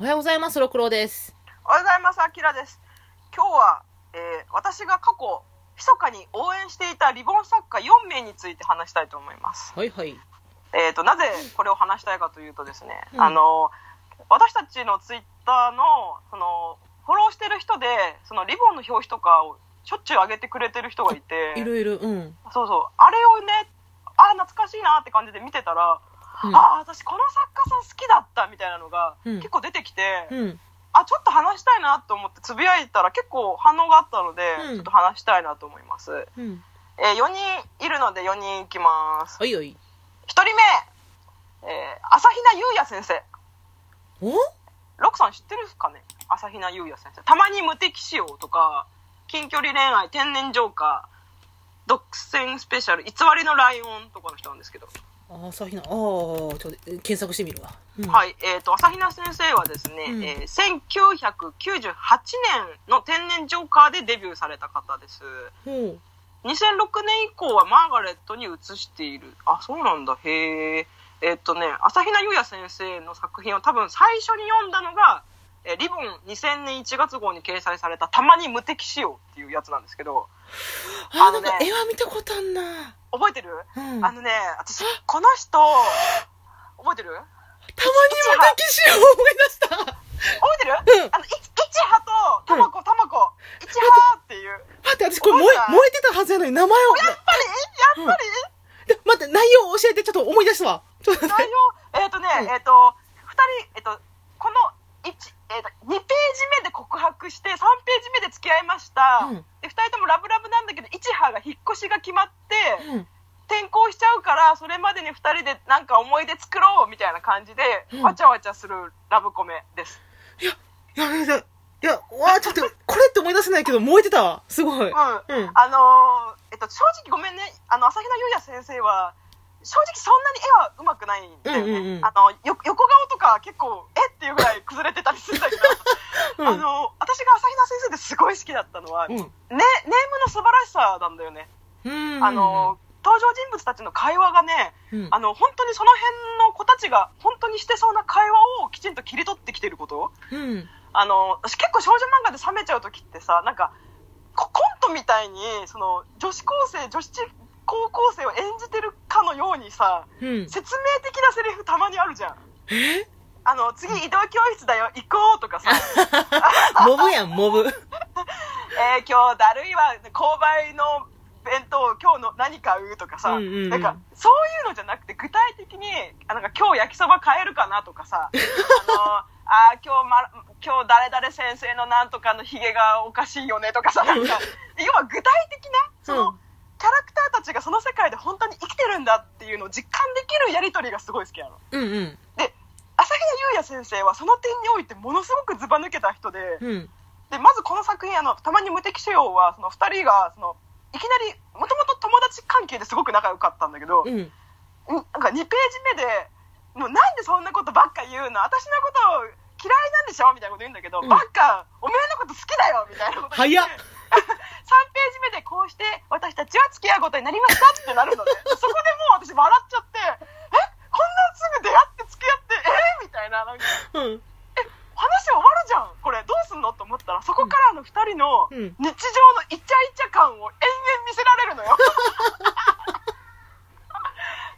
おはようございます、六郎です。おはようございます、あきらです。今日は、えー私が過去、密かに応援していたリボン作家4名について話したいと思います。はいはい。えー、となぜこれを話したいかというとですね、うんあの私たちのツイッターのそのフォローしてる人でそのリボンの表紙とかをしょっちゅう上げてくれてる人がいていろいろ、うん。そうそうあれをねあ懐かしいなって感じで見てたら、うん。ああ私この作家さん好きだったみたいなのがうん。結構出てきて、うん。あちょっと話したいなと思ってつぶやいたら結構反応があったので、うん。ちょっと話したいなと思います、うん。えー4人いるので4人いきます。おいおい。1人目、えー朝比奈優也先生。お？ロクさん知ってるかね？朝比奈優也先生。たまに無敵使用とか近距離恋愛天然ジョーカー独占スペシャル偽りのライオンとかの人なんですけど、朝比奈、ああ、ちょっとえ検索してみるわ。うん、い。はいえー、と朝比奈先生はですね、うんえー1998年の天然ジョーカーでデビューされた方ですほう。2006年以降はマーガレットに移しているあそうなんだへええっとね朝比奈優也先生の作品を多分最初に読んだのが「えーリボン」2000年1月号に掲載された「たまに無敵仕様」っていうやつなんですけどあ、あのね絵は見たことあんな。覚えてる、うん。あのね私この人覚えてる？たまに無敵しよう思い出した。覚えてる、うん。あのい一葉とたまこたまこ一葉っていう。待って、私これ燃え燃えてたはずやのに名前を。やっぱり？やっぱり、で待って、内容を教えて、ちょっと思い出すわ。内容、えっ、とね、うん。えっ、と、二人、えっ、と、この1、えっ、と、2ページ目で告白して、3ページ目で付き合いました。うんで、二人ともラブラブなんだけど、一葉が引っ越しが決まって、うん。転校しちゃうから、それまでに二人でなんか思い出作ろうみたいな感じで、うんわちゃわちゃするラブコメです。いや、いや、いや、いや、わあちょっと、これって思い出せないけど、燃えてたわ。すごい。うん。うん。あのーえっと、正直ごめんね、あの、朝比奈優也先生は、正直そんなに絵は上手くないんだよね。うんうんうんあの、よ横顔とか結構、えっていうぐらい崩れてたりするんだけど、うんあの、私が朝比奈先生ですごい好きだったのは、うんね、ネームの素晴らしさなんだよね。うん。あの、登場人物たちの会話がね、うん、あの、本当にその辺の子たちが本当にしてそうな会話をきちんと切り取ってきてることうん。あの、私結構少女漫画で冷めちゃう時ってさ、なんか、ココントみたいに、その、女子高生、女子高校生を演じてるかのようにさ、うん。説明的なセリフたまにあるじゃん。え？あの、次移動教室だよ、行こうとかさ、モブやん、モブ。えー今日だるいわ、購買の弁当、今日の何買うとかさ、うんうんうん。なんか、そういうのじゃなくて、具体的に、あなんか今日焼きそば買えるかなとかさ、あの、あー今日、ま、今日誰々先生のなんとかのヒゲがおかしいよねとかさ、なんか、要は具体的な、その、うんキャラクターたちがその世界で本当に生きてるんだっていうのを実感できるやりとりがすごい好きなの。うんうん。で、朝比奈優也先生はその点においてものすごくずば抜けた人で、うん。でまずこの作品あのたまに無敵仕様はその2人がそのいきなりもともと友達関係ですごく仲良かったんだけど、うん。んなんか2ページ目でもうなんでそんなことばっか言うの私のことを嫌いなんでしょみたいなこと言うんだけど、うんばっかおめえのこと好きだよみたいなこと言って早っ3ページ目でこうして私たちは付き合うことになりましたってなるので そこでもう私笑っちゃってえ？こんなすぐ出会って付き合ってえ？みたいななんか。うん。話終わるじゃんこれ。どうすんの？と思ったらそこからの2人のうん。日常のイチャイチャ感を延々見せられるのよ。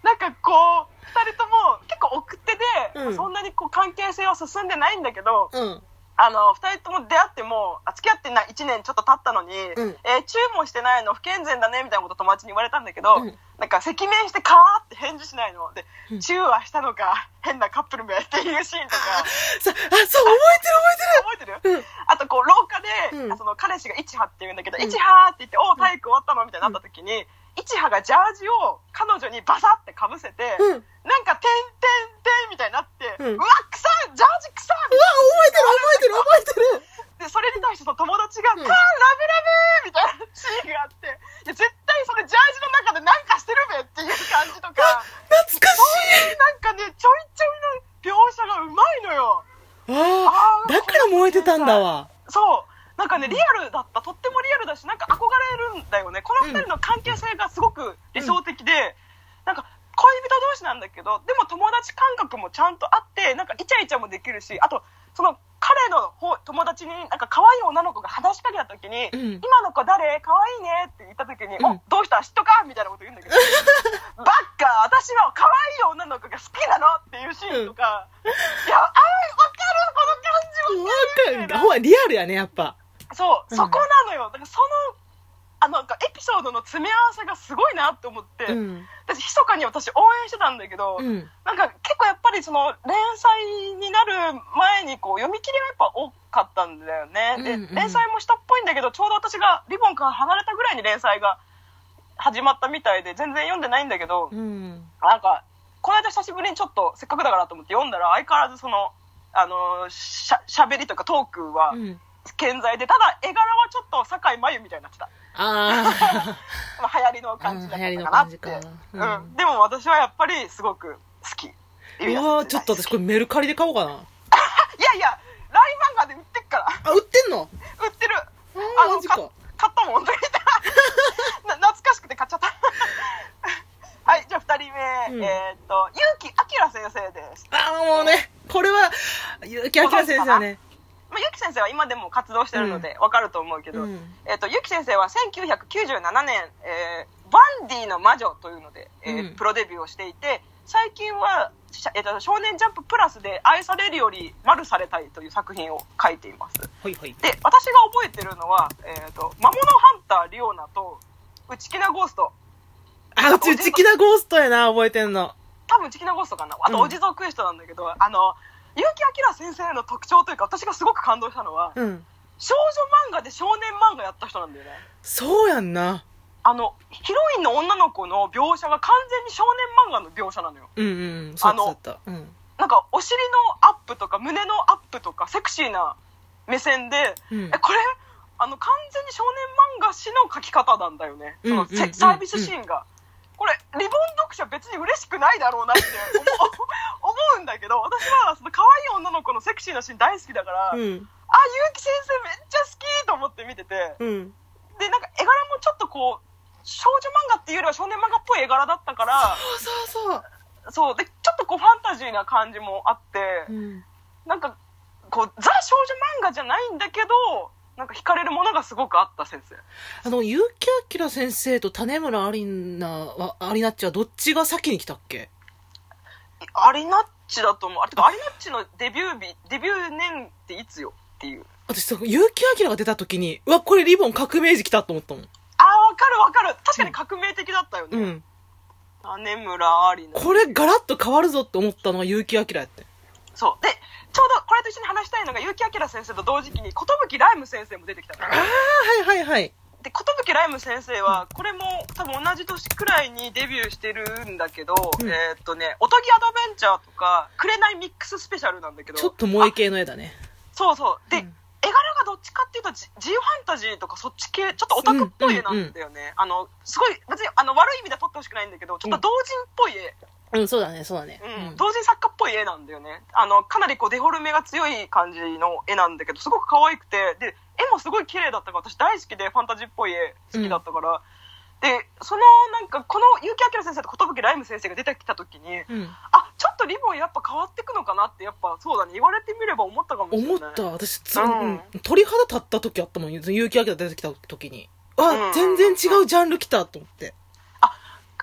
なんかこう2人とも結構奥手で、うん。そんなにこう関係性は進んでないんだけどうん。あの2人とも出会ってもあ付き合ってない1年ちょっと経ったのに、うん。えーチューもしてないの不健全だねみたいなこと友達に言われたんだけど、うん。なんか赤面してカーって返事しないの。で、うん。チューはしたのか変なカップル名っていうシーンとか。さ、あ、そう、覚えてる覚えてる。覚えてる？うん。あとこう廊下で、うん。その彼氏が一葉って言うんだけど、うん。一葉って言って、おう体育終わったのみたいになった時に、一葉がジャージを彼女にバサってかぶせて、うん。なんか、てんてんてんみたいになって、うん。うわ、草ジャージ草みたい覚えてる覚えてる覚えてるなで、それに対してその友達が、うんカーラブラブみたいなシーンがあって、いや絶対それジャージの中でなんかしてるべっていう感じとか、懐かそういうなんかね、ちょいちょいの描写がうまいのよ。しいああ、だから燃えてたんだわ。そう。なんかね、リアルだった。とってもリアルだし、なんか憧れるんだよね。この二人の関係性がすごく理想的で、なんか恋人同士なんだけど、でも友達感覚もちゃんとあって、なんかイチャイチャもできるし、あと、その彼の方友達になんか可愛い女の子が話しかけた時に、うん。今の子誰？可愛いねって言った時に、うん。おどうした？嫉妬か？みたいなこと言うんだけど バッカ私は可愛い女の子が好きなのっていうシーンとか、いやあーわかるこの感じわかる。ほら、リアルやね、やっぱ。そう、うん。そこなのよ。だからそのあのなんかエピソードの詰め合わせがすごいなって思って、うん。私密かに私応援してたんだけど、うん。なんか結構やっぱりその連載になる前にこう読み切りがやっぱ多かったんだよね、うんうんで連載もしたっぽいんだけどちょうど私がリボンから離れたぐらいに連載が始まったみたいで全然読んでないんだけど、うん。なんかこの間久しぶりにちょっとせっかくだからと思って読んだら相変わらずそのあのしゃべりとかトークはうん。健在でただ絵柄はちょっと酒井真由みたいになってたあまあ流行りの感じだったかなって、うんうか。ん。でも私はやっぱりすごく好き。あ。うわーちょっと私これメルカリで買おうかな。いやいやライン漫画で売ってっから。あ、売ってんの？売ってる。あーマジか。か買ったもん 懐かしくて買っちゃった。はいじゃあ2人目、うん。えーっと結城明先生です、あーもうね、これは、結城明先生はね。まあ、結城先生は今でも活動してるのでわかると思うけど、うん。えーっと結城先生は1997年、えーバンディの魔女というので、えーうんプロデビューをしていて最近は、えーっと少年ジャンププラスで愛されるより丸されたいという作品を書いていますはいはい。で私が覚えてるのは、えー、と魔物ハンターリオナと内気なゴーストあ、うち、内気なゴーストやな、覚えてんの。多分内気なゴーストかなあとうんお地蔵クエストなんだけど、あの結城明先生の特徴というか私がすごく感動したのはうん。少女漫画で少年漫画やった人なんだよねそうやんな。あのヒロインの女の子の描写が完全に少年漫画の描写なのようんうん。そうだった。うん。なんかお尻のアップとか胸のアップとかセクシーな目線でうんえこれあの完全に少年漫画誌の描き方なんだよね、そのうんうんうんせサービスシーンが、これリボン読者別に嬉しくないだろうなって思う思うんだけど私はその可愛い女の子のセクシーなシーン大好きだから、あうん。結城先生めっちゃ好きと思って見ててうん。でなんか絵柄もちょっとこう少女漫画っていうよりは少年漫画っぽい絵柄だったからそうそうそう。そうでちょっとこうファンタジーな感じもあって、うん。なんかこうザ少女漫画じゃないんだけどなんか惹かれるものがすごくあった先生あの、結城明先生と種村アリナは、アリナッチはどっちが先に来たっけ？アリナッチだと思う。あれてかアリナッチのデビュー日デビュー年っていつよっていう。私さ、結城明が出た時に、うわ、これリボン革命児来たと思ったもん。あーわかるわかる。確かに革命的だったよね、うん。種村アリナこれガラッと変わるぞって思ったのが結城明やって。そう。でちょうどこれと一緒に話したいのが結城明先生と同時期に寿ライム先生も出てきたの。ああ、はいはいはい。で寿ライム先生はこれも多分同じ年くらいにデビューしてるんだけど、うん。えーっとね「おとぎアドベンチャー」とか「紅ミックススペシャル」なんだけどちょっと萌え系の絵だね。そうそう。で、うん。絵柄がどっちかっていうとジジオファンタジーとかそっち系ちょっとオタクっぽい絵なんだよね、あのすごい別にあの悪い意味では撮ってほしくないんだけどちょっと同人っぽい絵、うん、そうだね、そうだね。うん。同人作家っぽい絵なんだよね。あのかなりこうデフォルメが強い感じの絵なんだけどすごく可愛くて。で絵もすごい綺麗だったから私大好きでファンタジーっぽい絵好きだったから、でそのなんかこの結城明先生と寿ライム先生が出てきた時にうん。あちょっとリボンやっぱ変わってくのかなってやっぱそうだね言われてみれば思ったかもしれない思った。私、つうんうん鳥肌立った時あったもん。結城明が出てきた時に。あ、うん全然違うジャンル来たと思って。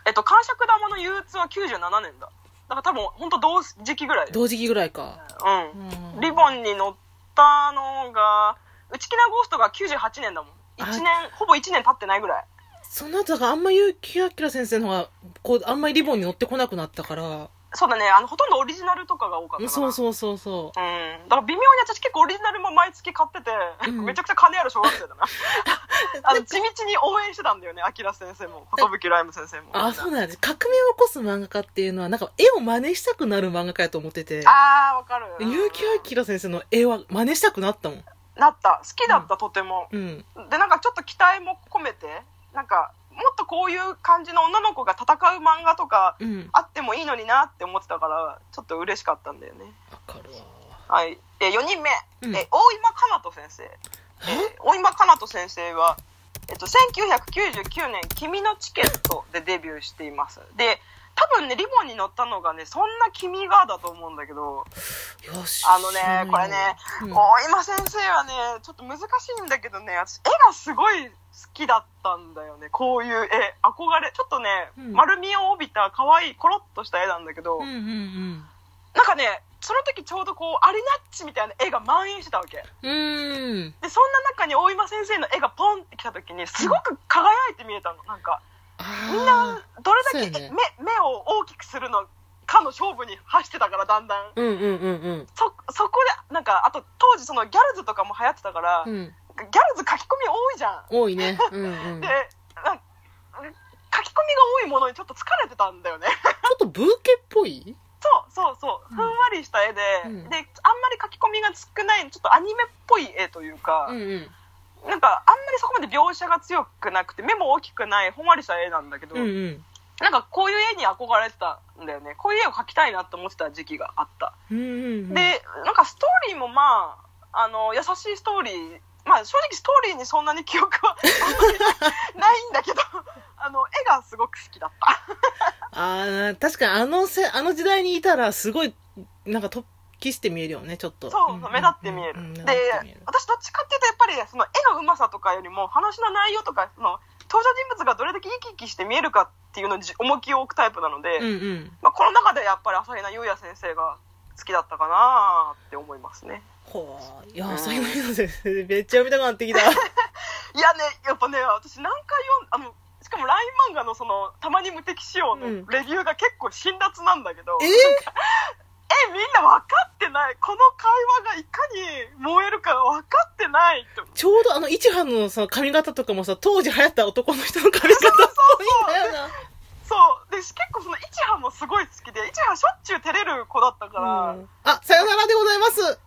えっと、感触玉の憂鬱は97年だ。だから多分、本当同時期ぐらい。同時期ぐらいか。うん。うんリボンに乗ったのが、内気なゴーストが98年だもん。1年、ほぼ1年経ってないぐらい。その後だからあんま結城明先生の方が、こう、あんまりリボンに乗ってこなくなったから、そうだね、あの、ほとんどオリジナルとかが多かった。そうそうそうそうん。だから微妙に私結構オリジナルも毎月買ってて、うんめちゃくちゃ金ある小学生だな。あの、地道に応援してたんだよね、アキラ先生も、寿ライム先生も。う。あ、そうなんです。革命を起こす漫画家っていうのは、なんか絵を真似したくなる漫画家やと思ってて、あー、わかる。結城明先生の絵は真似したくなったもん。なった。好きだった、とても。うん。でなんかちょっと期待も込めてなんかもっとこういう感じの女の子が戦う漫画とかうん。あってもいいのになって思ってたからちょっと嬉しかったんだよねわかるわ。はいえ4人目、うんえ大今かなと先生、え？大今かなと先生は、えっと、1999年「君のチケット」でデビューしていますで多分ね、リボンに乗ったのがね、そんな君がだと思うんだけど。あのね、これね、うん大今先生はね、ちょっと難しいんだけどね、私、絵がすごい好きだったんだよね。こういう絵、憧れ。ちょっとね、うん丸みを帯びた可愛いコロッとした絵なんだけど、うんうんうん。なんかね、その時ちょうどこう、アリナッチみたいな絵が蔓延してたわけ。で、そんな中に大今先生の絵がポンってきた時に、すごく輝いて見えたの。なんか、あみんな、どれだけ、目、目を大きくするのかの勝負に走ってたから、だんだん。うんうんうんうん。そ、そこで、なんか、あと、当時そのギャルズとかも流行ってたから、ギうん。ャルズ書き込み多いじゃん。多いね。うんうん。で書き込みが多いものにちょっと疲れてたんだよね。っとブーケっぽい？そうそうそう。うんふんわりした絵で、うんで、あんまり書き込みが少ない、ちょっとアニメっぽい絵というか、うんうん。なんか、あんまりそこまで描写が強くなくて、目も大きくない、ほんわりした絵なんだけど、うんうん。なんかこういう絵に憧れてたんだよね。こういう絵を描きたいなって思ってた時期があった。うんうんうん。で、なんかストーリーもまあ、あの、優しいストーリー、まあ正直ストーリーにそんなに記憶は ないんだけど、あの、絵がすごく好きだった。ああ、確かにあのせ、あの時代にいたらすごい、なんか突起して見えるよね、ちょっと。そう、ん目立って見える。うんで私どっちかっていうとやっぱりその絵の上手さとかよりも話の内容とか、その登場人物がどれだけ生き生きして見えるかっていうのにじ重きを置くタイプなので、うんうん。まあ、この中でやっぱり朝比奈優也先生が好きだったかなって思いますね。ほう。いや、そういうの先生、めっちゃ読みたくなってきた。いやね、やっぱね、私何回読ん、あの、しかも LINE 漫画のその、たまに無敵仕様のうんレビューが結構辛辣なんだけど、え え、みんな分かってない？この会話がいかに燃えるか分かってないって。ちょうどあの、一班のさ、髪型とかもさ、当時流行った男の人の髪型っぽいんだよな。そう。で、結構その、一派もすごい好きで、一派しょっちゅう照れる子だったから、うんあ、さよならでございます。